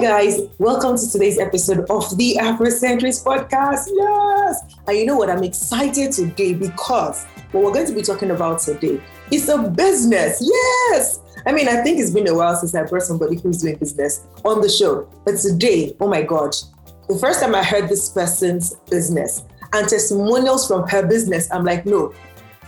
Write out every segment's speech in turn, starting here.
guys, welcome to today's episode of the Afrocentrist podcast. Yes, and you know what? I'm excited today because what we're going to be talking about today is a business. Yes, I mean, I think it's been a while since I brought somebody who's doing business on the show, but today, oh my God, the first time I heard this person's business and testimonials from her business, I'm like, no,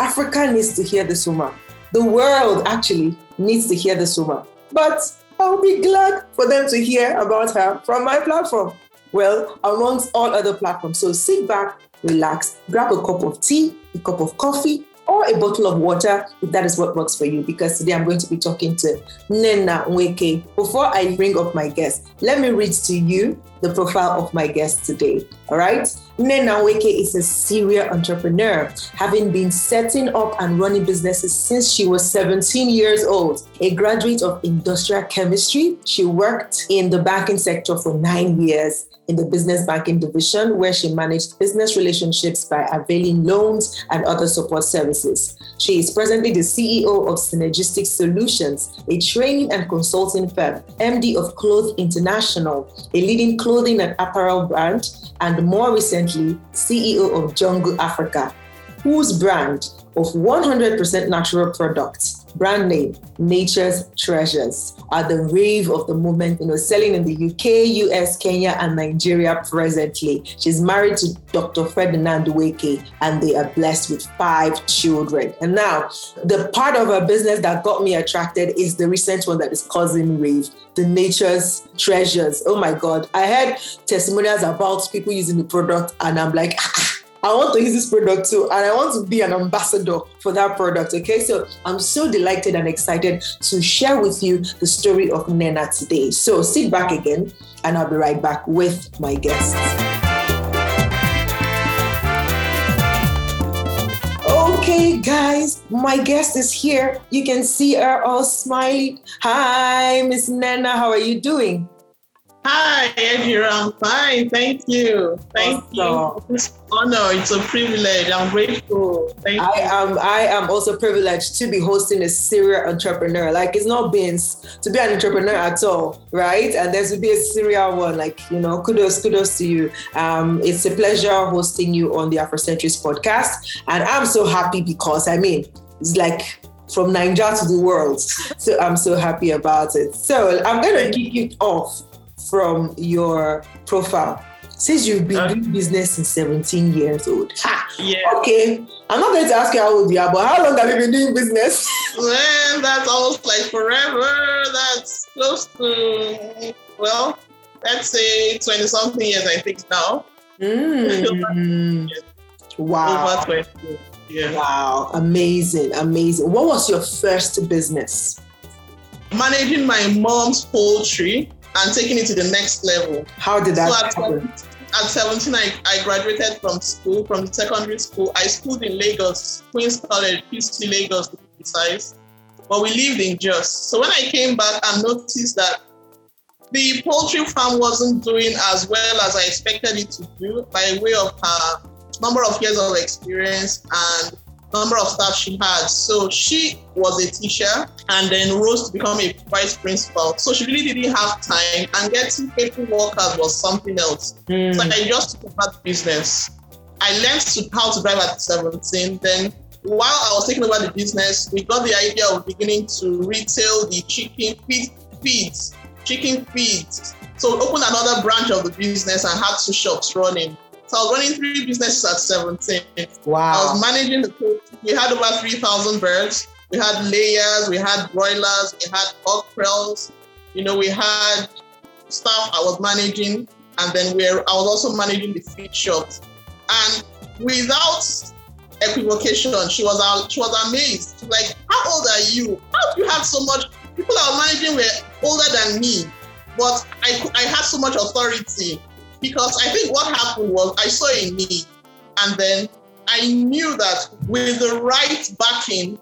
Africa needs to hear this woman. The world actually needs to hear this woman. But I'll be glad for them to hear about her from my platform. Well, amongst all other platforms. So sit back, relax, grab a cup of tea, a cup of coffee, or a bottle of water if that is what works for you. Because today I'm going to be talking to Nnenna Nweke. Before I bring up my guest, let me read to you the profile of my guest today. All right. Nnenna Nweke is a serial entrepreneur, having been setting up and running businesses since she was 17 years old. A graduate of industrial chemistry, she worked in the banking sector for nine years in the business banking division, where she managed business relationships by availing loans and other support services. She is presently the CEO of Synergistic Solutions, a training and consulting firm, MD of Clothed International, a leading clothing and apparel brand, and more recently, CEO of Jungle Africa, whose brand of 100% natural products brand name Nature's Treasures are the rave of the moment, you know, selling in the UK, US, Kenya, and Nigeria presently. She's married to Dr. Ferdinand Nweke, and they are blessed with five children. And now, the part of her business that got me attracted is the recent one that is causing rave the nature's treasures. Oh my God. I heard testimonials about people using the product, and I'm like, I want to use this product too, and I want to be an ambassador for that product. Okay, so I'm so delighted and excited to share with you the story of Nnenna today. So sit back again, and I'll be right back with my guests. Okay, guys, my guest is here. You can see her all smiling. Hi, Miss Nnenna. How are you doing? Hi, Edira. I'm fine. Thank you. Thank awesome. you. It's an honor. It's a privilege. I'm grateful. Thank I you. am. I am also privileged to be hosting a serial entrepreneur. Like it's not beans to be an entrepreneur at all, right? And there's to be a serial one. Like you know, kudos, kudos to you. Um, it's a pleasure hosting you on the Afrocentrist podcast, and I'm so happy because I mean, it's like from Nigeria to the world. So I'm so happy about it. So I'm going to kick it off from your profile. since you've been doing business since 17 years old. Ha! Yeah. Okay. I'm not going to ask you how old you are, but how long have you been doing business? Well, that's almost like forever. That's close to, well, let's say 20 something years, I think now. Mm. wow. Over 20 yeah. Wow. Amazing. Amazing. What was your first business? Managing my mom's poultry and taking it to the next level. How did that so happen? At 17, I, I graduated from school, from secondary school. I schooled in Lagos, Queen's College, QC Lagos to be precise. But we lived in Jos. So when I came back, I noticed that the poultry farm wasn't doing as well as I expected it to do by way of her number of years of experience and number of staff she had. So she was a teacher and then rose to become a vice principal. So she really didn't have time, and getting people workers was something else. Mm. So I just took over the business. I learned to, how to drive at 17. Then while I was taking over the business, we got the idea of beginning to retail the chicken feed, feeds, chicken feeds. So we opened another branch of the business and had two shops running. So I was running three businesses at 17. Wow. I was managing the we had over 3,000 birds. We had layers, we had broilers, we had cockerels. You know, we had staff I was managing, and then we I was also managing the feed shops. And without equivocation, she was she was amazed. Like, "How old are you? How do you have so much?" People I was managing were older than me, but I I had so much authority because I think what happened was I saw a need, and then I knew that with the right backing,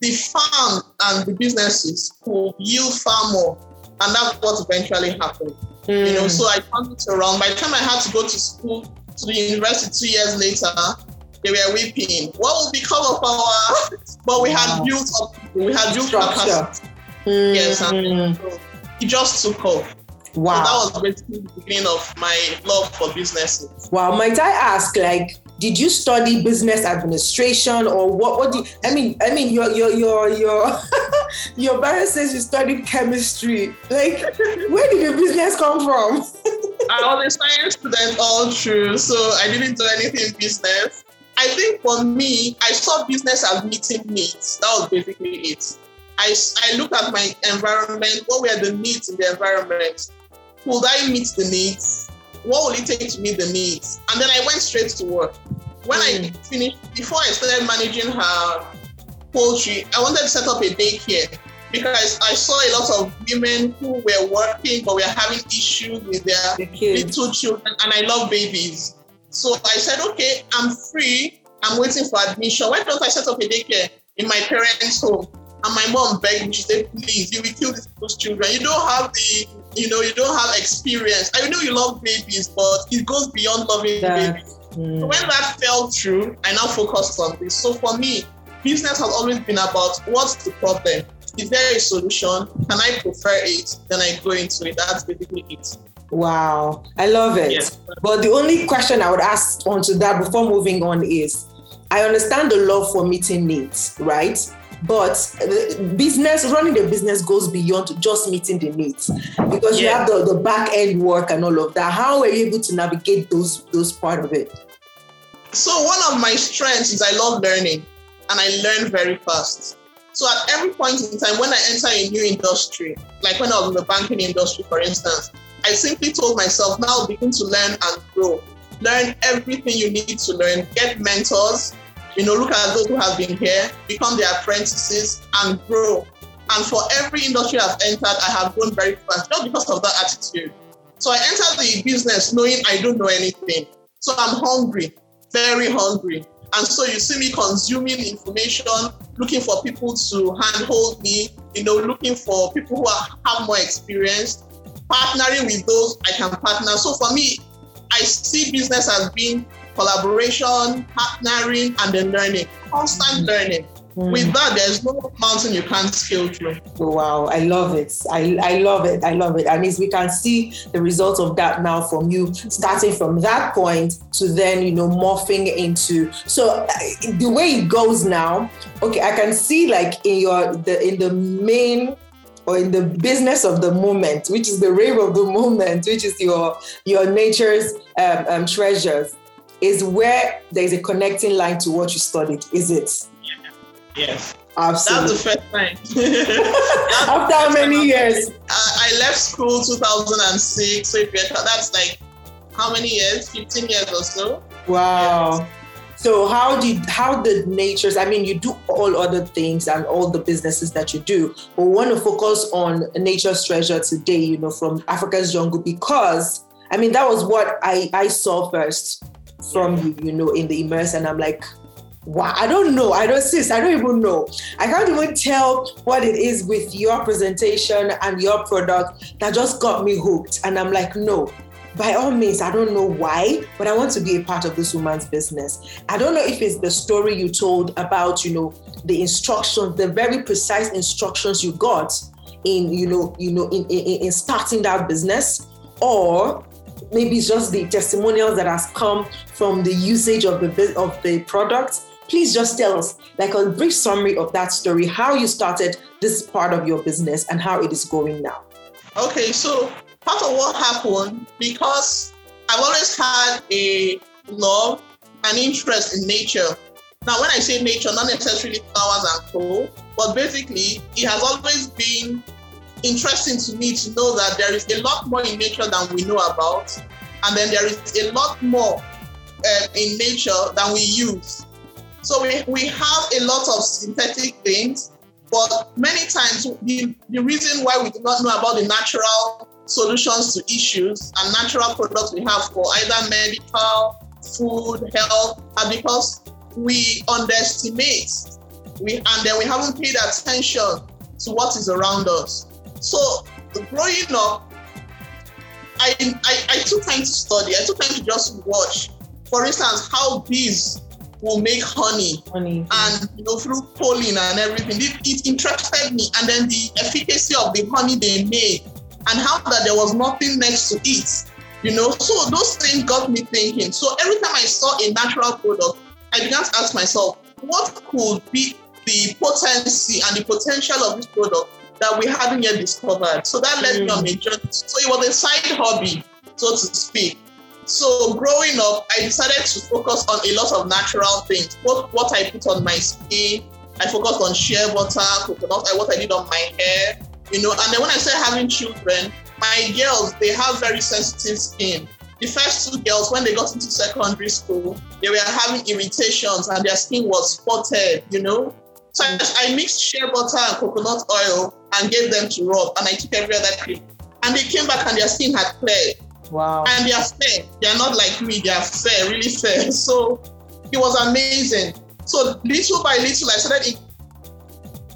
the farm and the businesses could yield far more, and that's what eventually happened. Mm. You know, hmm. so I turned it around. By the time I had to go to school, to the university two years later, they were weeping. What will become of our? but we had built up. We had built capacity. Mm. Yes, and so it just took off. Wow. So that was basically the beginning of my love for businesses. Wow. Might I ask, like, did you study business administration or what what do you, I mean I mean your your your your your brother says you studied chemistry. Like where did your business come from? I was a science student all through, so I didn't do anything business. I think for me, I saw business as meeting needs. That was basically it. I, I looked at my environment, what were the needs in the environment? Could I meet the needs? What will it take to meet the needs? And then I went straight to work. When mm. I finished, before I started managing her poultry, I wanted to set up a daycare because I saw a lot of women who were working but were having issues with their the little children, and I love babies. So I said, okay, I'm free. I'm waiting for admission. Why don't I set up a daycare in my parents' home? And my mom begged me, she said, please, you will kill these children. You don't have the, you know, you don't have experience. I know you love babies, but it goes beyond loving babies. Mm. So when that fell through, I now focused on this. So for me, business has always been about what's the problem? Is there a solution? Can I prefer it? Then I go into it. That's basically it. Wow, I love it. Yes. But the only question I would ask onto that before moving on is I understand the love for meeting needs, right? But business, running the business goes beyond just meeting the needs because yeah. you have the, the back end work and all of that. How are you able to navigate those those part of it? So one of my strengths is I love learning and I learn very fast. So at every point in time, when I enter a new industry, like when I was in the banking industry, for instance, I simply told myself, now begin to learn and grow. Learn everything you need to learn. Get mentors. You know, look at those who have been here, become their apprentices, and grow. And for every industry I've entered, I have grown very fast just because of that attitude. So I entered the business knowing I don't know anything. So I'm hungry, very hungry. And so you see me consuming information, looking for people to handhold me, you know, looking for people who are, have more experience, partnering with those I can partner. So for me, I see business as being collaboration, partnering, and then learning, constant learning. Mm. With that, there's no mountain you can't scale through. Wow, I love it. I, I love it. I love it. And mean, we can see the results of that now from you, starting from that point to then, you know, morphing into. So the way it goes now, okay, I can see like in your the in the main or in the business of the moment, which is the rave of the moment, which is your your nature's um, um, treasures, is where there is a connecting line to what you studied. Is it? Yes. Absolutely. That's the first time. After how many years? I, I left school 2006. So if you're, that's like how many years? 15 years or so. Wow. Yes. So how did how the natures? I mean, you do all other things and all the businesses that you do, but we want to focus on nature's treasure today. You know, from Africa's jungle because I mean that was what I I saw first from you. You know, in the immerse, and I'm like, wow, I don't know. I don't sis, I don't even know. I can't even tell what it is with your presentation and your product that just got me hooked. And I'm like, no, by all means, I don't know why, but I want to be a part of this woman's business. I don't know if it's the story you told about, you know, the instructions, the very precise instructions you got in, you know, you know, in, in, in starting that business, or maybe it's just the testimonials that has come from the usage of the of the product please just tell us, like a brief summary of that story, how you started this part of your business and how it is going now. Okay, so part of what happened, because I've always had a love and interest in nature. Now, when I say nature, not necessarily flowers and co, but basically, it has always been interesting to me to know that there is a lot more in nature than we know about, and then there is a lot more uh, in nature than we use. So we, we have a lot of synthetic things, but many times the, the reason why we do not know about the natural solutions to issues and natural products we have for either medical, food, health, are because we underestimate we and then we haven't paid attention to what is around us. So growing up, I, I, I took time to study. I took time to just watch. For instance, how bees will make honey, honey. and you know through pollen and everything. It, it, interested me, and then the efficacy of the honey they made and how that there was nothing next to it. You know, so those things got me thinking. So every time I saw a natural product, I began to ask myself, what could be the potency and the potential of this product that we haven't yet discovered? So that led mm. me on a journey. So it was a side hobby, so to speak. So growing up, I decided to focus on a lot of natural things, both what I put on my skin, I focused on shea butter, coconut, what I did on my hair, you know. And then when I started having children, my girls, they have very sensitive skin. The first two girls, when they got into secondary school, they were having irritations and their skin was spotted, you know. So I mixed shea butter and coconut oil and gave them to rub, and I took every other cream. And they came back and their skin had cleared. Wow. And they are fair. They are not like me. They are fair, really fair. So it was amazing. So little by little, I started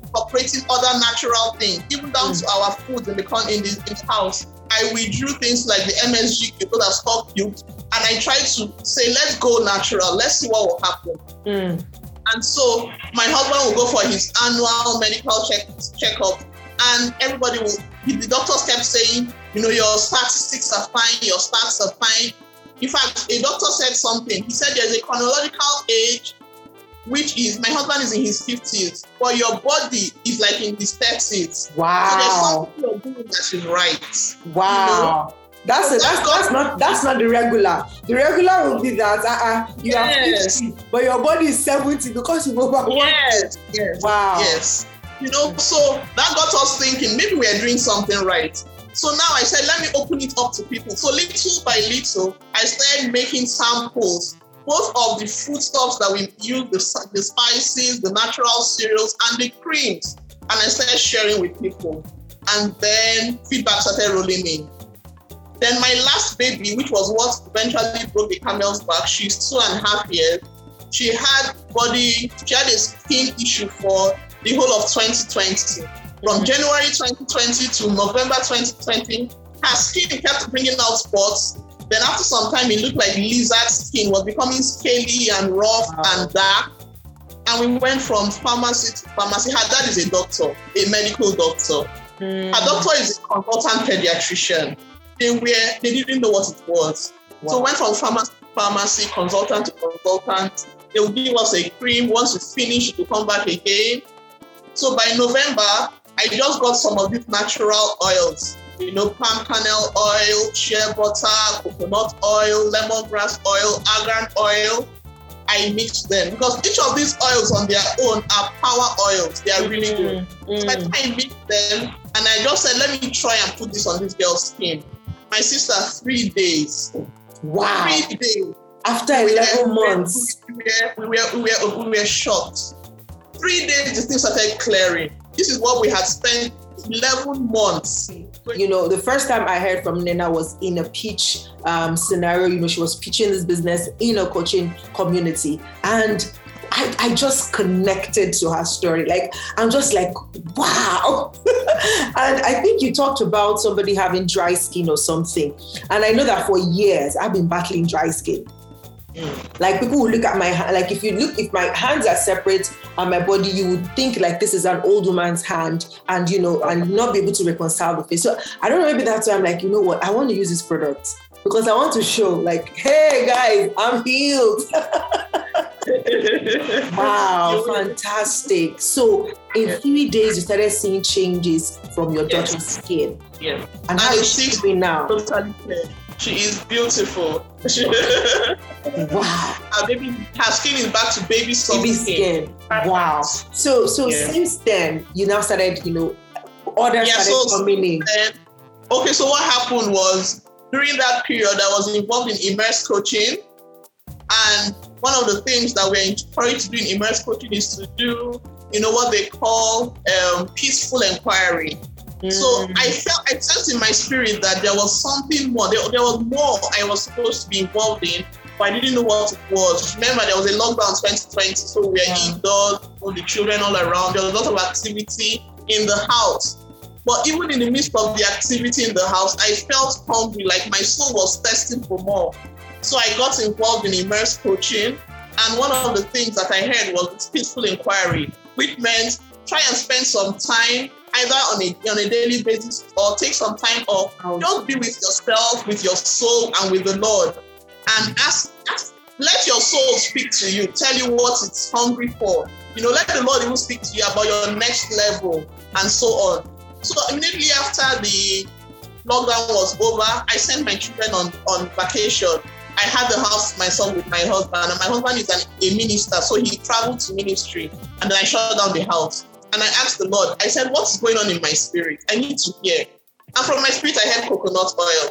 incorporating other natural things, even down mm. to our food in the in the, in the house. I withdrew things like the MSG people that stock cubes, and I tried to say, let's go natural. Let's see what will happen. Mm. And so my husband will go for his annual medical check checkup, and everybody will. The doctors kept saying, you know, your statistics are fine, your stats are fine. In fact, a doctor said something. He said there's a chronological age which is my husband is in his 50s, but your body is like in his 30s. Wow. So there's something you're doing that is right. Wow. You know? That's, a, that's that's not that's not the regular. The regular will be that uh, uh, you yes. are 50, but your body is 70 because you've overworked. Yes, yes. Wow. Yes. You know, so that got us thinking maybe we are doing something right. So now I said, let me open it up to people. So little by little, I started making samples both of the foodstuffs that we use, the, the spices, the natural cereals, and the creams. And I started sharing with people. And then feedback started rolling in. Then my last baby, which was what eventually broke the camel's back, she's two and a half years. She had body, she had a skin issue for the whole of 2020. From January 2020 to November 2020, her skin kept bringing out spots then after some time, it looked like lizard skin was becoming scaly and rough wow. and dark. And we went from pharmacy to pharmacy. Her dad is a doctor, a medical doctor. Mm. Her doctor is a consultant pediatrician. They were they didn't know what it was. Wow. So went from pharmacy to pharmacy, consultant to consultant. They will give us a cream. Once you finish, you come back again. So by November, I just got some of these natural oils you know, palm kernel oil, shea butter, coconut oil, lemongrass oil, argan oil. I mix them because each of these oils on their own are power oils. They are really good. Mm, mm. So I mix them and I just said, let me try and put this on this girl's skin. My sister, three days. Wow. Three days. After 11 months. We were, we, were, we, were, we were shocked. Three days, the thing started clearing. This is what we had spent 11 months. You know, the first time I heard from Nnenna was in a pitch um, scenario. You know, she was pitching this business in a coaching community. And I, I, just connected to her story. Like, I'm just like, wow. and I think you talked about somebody having dry skin or something. And I know that for years I've been battling dry skin. Mm. Like people will look at my hand, like if you look, if my hands are separate on my body, you would think like this is an old woman's hand and, you know, and not be able to reconcile the face. So I don't know, maybe that's why I'm like, you know what, I want to use this product because I want to show like, hey guys, I'm healed. wow, fantastic. So in three days, you started seeing changes from your daughter's yes. skin. Yeah. And, and how is she doing now? Totally clear. She is beautiful. wow. Her baby, her skin is back to baby soft baby skin. skin. Wow. So, so yeah. since then, you now started, you know, orders yeah, started so, coming in. okay, so what happened was during that period, I was involved in immerse coaching, and one of the things that we're encouraged to do in immerse coaching is to do, you know, what they call um, peaceful inquiry. Mm. So I felt, I felt in my spirit that there was something more. There, there was more I was supposed to be involved in, but I didn't know what it was. Remember, there was a lockdown 2020, so we were yeah. indoors, all the children all around. There was a lot of activity in the house. But even in the midst of the activity in the house, I felt hungry, like my soul was thirsting for more. So I got involved in immerse coaching. And one of the things that I heard was this peaceful inquiry, which meant try and spend some time either on a on a daily basis or take some time off. Just be with yourself, with your soul, and with the Lord, and ask, ask let your soul speak to you, tell you what it's hungry for. You know, let the Lord even speak to you about your next level and so on. So immediately after the lockdown was over, I sent my children on, on vacation. I had the house myself with my husband, and my husband is an, a minister, so he traveled to ministry, and then I shut down the house. And I asked the Lord, I said, What's going on in my spirit? I need to hear. And from my spirit, I heard coconut oil.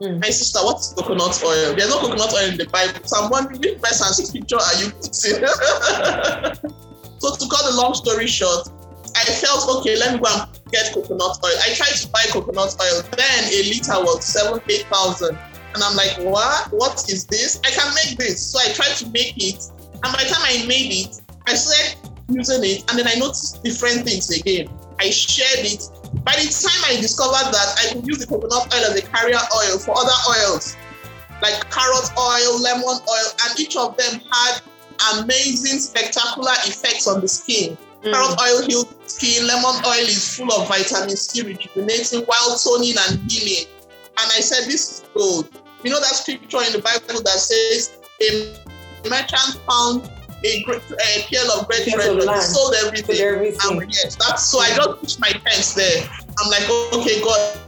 Mm. My sister, what's coconut oil? There's no coconut oil in the Bible. So I'm wondering which verse and scripture are you putting? so to cut the long story short, I felt okay, let me go and get coconut oil. I tried to buy coconut oil. Then a liter was seven, eight thousand. And I'm like, what? What is this? I can make this. So I tried to make it. And by the time I made it, I started using it. And then I noticed different things again. I shared it. By the time I discovered that I could use the coconut oil as a carrier oil for other oils, like carrot oil, lemon oil, and each of them had amazing, spectacular effects on the skin. Mm. Carrot oil heals skin, lemon oil is full of vitamin C, rejuvenating while toning and healing. And I said, This is gold. You know that scripture in the Bible that says, A merchant found a, a pail of bread treasure. sold everything. everything. And yes, that's so I just pushed my pants there. I'm like, okay, God,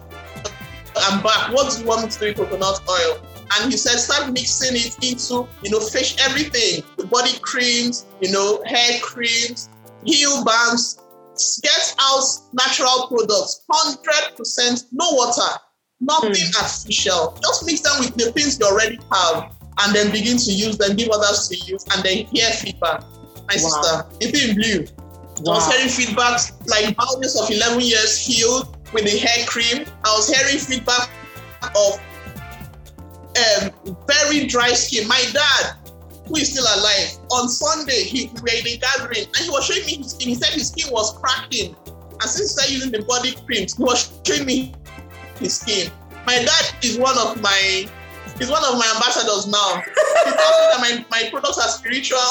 I'm back. What do you want me to do with coconut oil? And he said, start mixing it into, you know, fish everything, the body creams, you know, hair creams, heel balms, get out natural products, 100% no water, nothing mm. artificial. Just mix them with the things you already have and then begin to use them, give others to use, and then hear feedback. My wow. sister, it's in blue. Wow. I was hearing feedback like boundaries of 11 years healed with the hair cream. I was hearing feedback of um, very dry skin. My dad, who is still alive, on Sunday, he, we were in a gathering and he was showing me his skin. He said his skin was cracking. And since he started using the body creams, he was showing me his skin. My dad is one of my He's one of my ambassadors now. He tells me that my, my products are spiritual.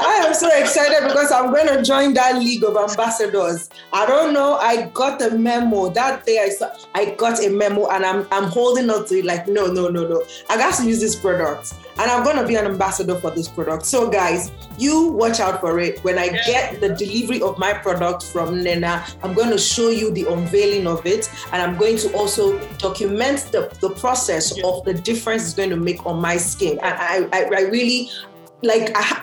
I am so excited because I'm going to join that league of ambassadors. I don't know. I got a memo that day. I saw. I got a memo, and I'm I'm holding on to it. Like no, no, no, no. I got to use this product, and I'm going to be an ambassador for this product. So guys, you watch out for it. When I get the delivery of my product from Nnenna, I'm going to show you the unveiling of it, and I'm going to also document the the process of the difference it's going to make on my skin. I, I, I really, like, I,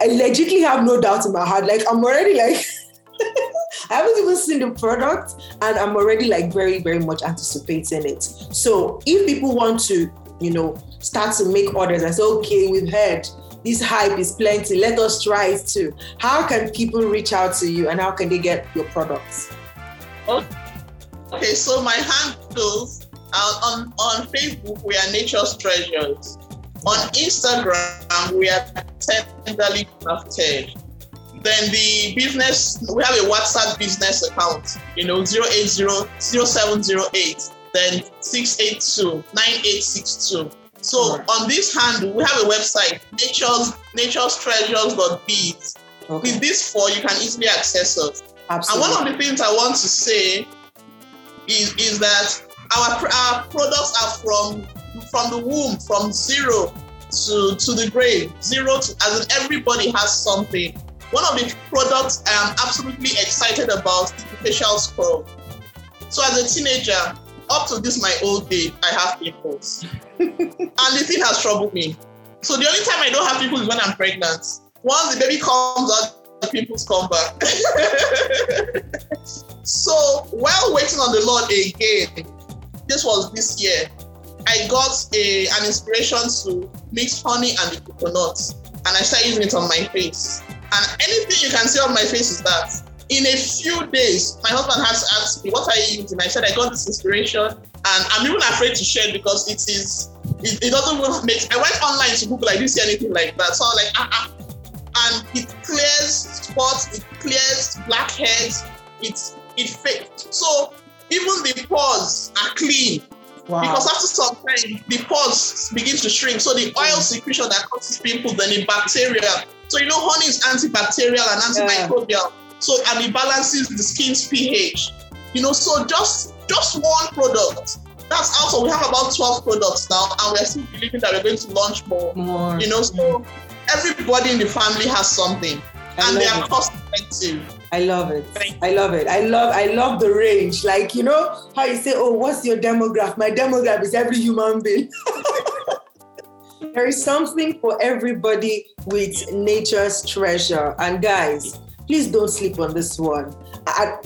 I legitimately have no doubt in my heart. Like, I'm already like, I haven't even seen the product and I'm already like very, very much anticipating it. So if people want to, you know, start to make orders and say, okay, we've heard this hype is plenty, let us try it too. How can people reach out to you and how can they get your products? Oh, okay, so my handles on, on Facebook, we are Nature's Treasures. On Instagram, we are Tenderly Crafted. Then the business, we have a WhatsApp business account, you know, 080 0708, then 682 9862. So right. on this handle, we have a website, nature's nature's treasures.biz. Okay. With this four, you can easily access us. Absolutely. And one of the things I want to say is, is that our, our products are from from the womb, from zero to, to the grave. Zero to as in everybody has something. One of the products I am absolutely excited about is the facial scrub. So as a teenager, up to this my old day, I have pimples. and the thing has troubled me. So the only time I don't have pimples is when I'm pregnant. Once the baby comes out, the pimples come back. so while waiting on the Lord again, this was this year. I got a, an inspiration to mix honey and the coconuts, and I started using it on my face. And anything you can see on my face is that. In a few days, my husband has asked me, "What are you using?" I said, "I got this inspiration, and I'm even afraid to share because it is it, it doesn't make." I went online to Google, I didn't see anything like that, so I was like, "Ah ah," and it clears spots, it clears blackheads, it it fades. So even the pores are clean. Wow. Because after some time, the pores begin to shrink. So the oil secretion that causes pimples, then the bacteria. So you know, honey is antibacterial and antimicrobial. Yeah. So and it balances the skin's pH. You know, so just just one product. That's also we have about 12 products now, and we're still believing that we're going to launch more. More. You know, so everybody in the family has something. I and they are it. cost effective. I love it. I love it. I love I love the range. Like, you know, how you say, oh, what's your demographic? My demographic is every human being. there is something for everybody with nature's treasure. And guys, please don't sleep on this one. I,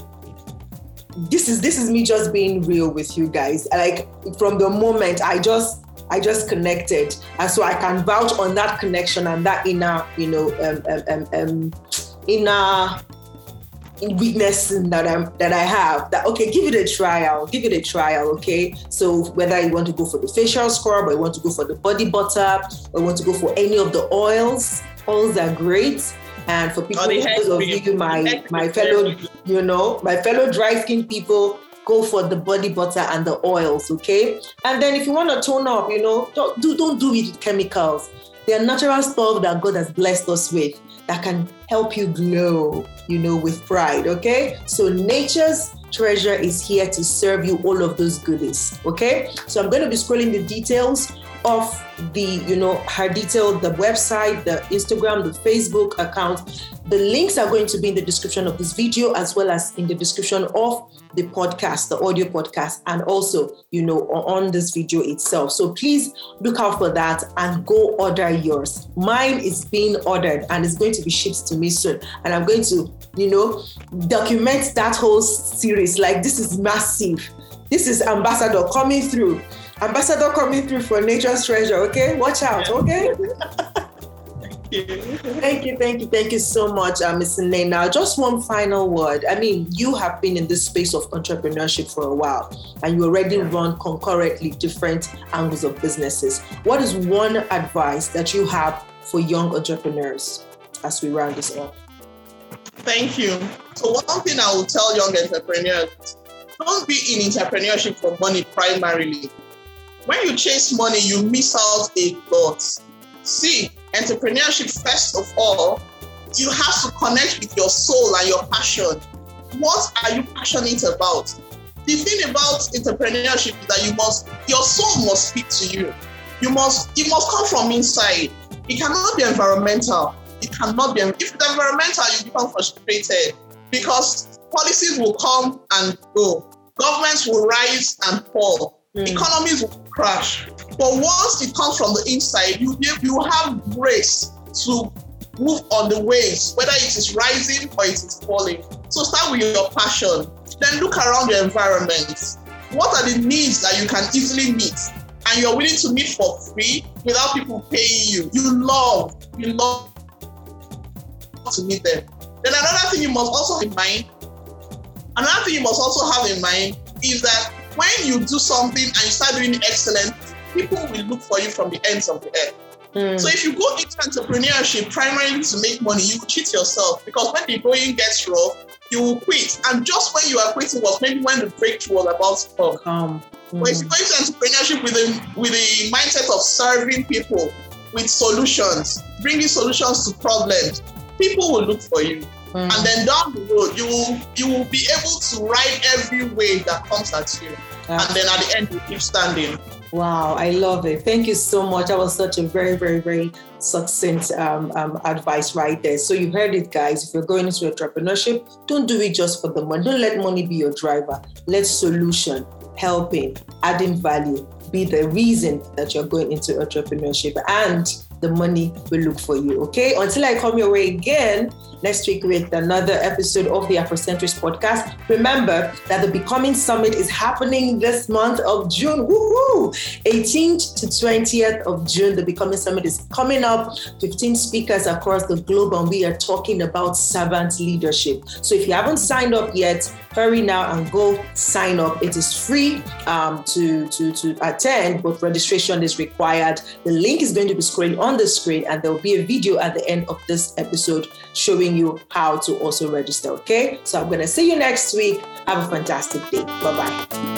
this is this is me just being real with you guys. Like from the moment I just I just connected, and so I can vouch on that connection and that inner, you know, um, um, um, um, inner weakness that I'm that I have. That okay, give it a trial. Give it a trial. Okay. So whether you want to go for the facial scrub, or you want to go for the body butter, or you want to go for any of the oils, oils are great. And for people, Or the hair those of you, my my fellow, you know, my fellow dry skin people, go for the body butter and the oils, okay? And then if you want to tone up, you know, don't do don't do it with chemicals. They are natural stuff that God has blessed us with that can help you glow, you know, with pride, okay? So nature's treasure is here to serve you all of those goodies, okay? So I'm going to be scrolling the details of the, you know, her detail, the website, the Instagram, the Facebook account. The links are going to be in the description of this video as well as in the description of the podcast, the audio podcast, and also, you know, on this video itself. So please look out for that and go order yours. Mine is being ordered and it's going to be shipped to me soon. And I'm going to, you know, document that whole series. Like, this is massive. This is Ambassador coming through. Ambassador coming through for Nature's Treasure, okay? Watch out, okay? you. Thank you, thank you, thank you so much, uh, Ms. Nene. Now, just one final word. I mean, you have been in this space of entrepreneurship for a while, and you already run concurrently different angles of businesses. What is one advice that you have for young entrepreneurs as we round this off? Thank you. So one thing I will tell young entrepreneurs, don't be in entrepreneurship for money primarily. When you chase money, you miss out a lot. See, entrepreneurship, first of all, you have to connect with your soul and your passion. What are you passionate about? The thing about entrepreneurship is that you must, your soul must speak to you. You must, it must come from inside. It cannot be environmental. It cannot be. If it's environmental, you become frustrated because policies will come and go. Governments will rise and fall. Mm. Economies will crash. But once it comes from the inside, you you have grace to move on the waves, whether it is rising or it is falling. So start with your passion. Then look around your environment. What are the needs that you can easily meet? And you're willing to meet for free without people paying you. You love, you love to meet them. Then another thing you must also have in mind, another thing you must also have in mind is that when you do something and you start doing excellent, people will look for you from the ends of the earth. Mm. So if you go into entrepreneurship primarily to make money, you will cheat yourself because when the going gets rough, you will quit. And just when you are quitting was maybe when the breakthrough was about to come. Come. But if you go into entrepreneurship with a with a mindset of serving people with solutions, bringing solutions to problems, people will look for you. Mm. And then down the road, you will you will be able to ride every wave that comes at you. And then at the end, you keep standing. Wow, I love it. Thank you so much. That was such a very, very, very succinct um, um, advice right there. So you heard it, guys. If you're going into entrepreneurship, don't do it just for the money. Don't let money be your driver. Let solution, helping, adding value be the reason that you're going into entrepreneurship and the money will look for you. Okay. Until I come your way again next week with another episode of the Afrocentrist podcast. Remember that the Becoming Summit is happening this month of June. Woohoo! 18th to 20th of June, the Becoming Summit is coming up. 15 speakers across the globe, and we are talking about servant leadership. So if you haven't signed up yet, hurry now and go sign up. It is free um, to, to, to attend, but registration is required. The link is going to be scrolling on the screen, and there will be a video at the end of this episode you how to also register. Okay, so I'm going to see you next week. Have a fantastic day. Bye bye.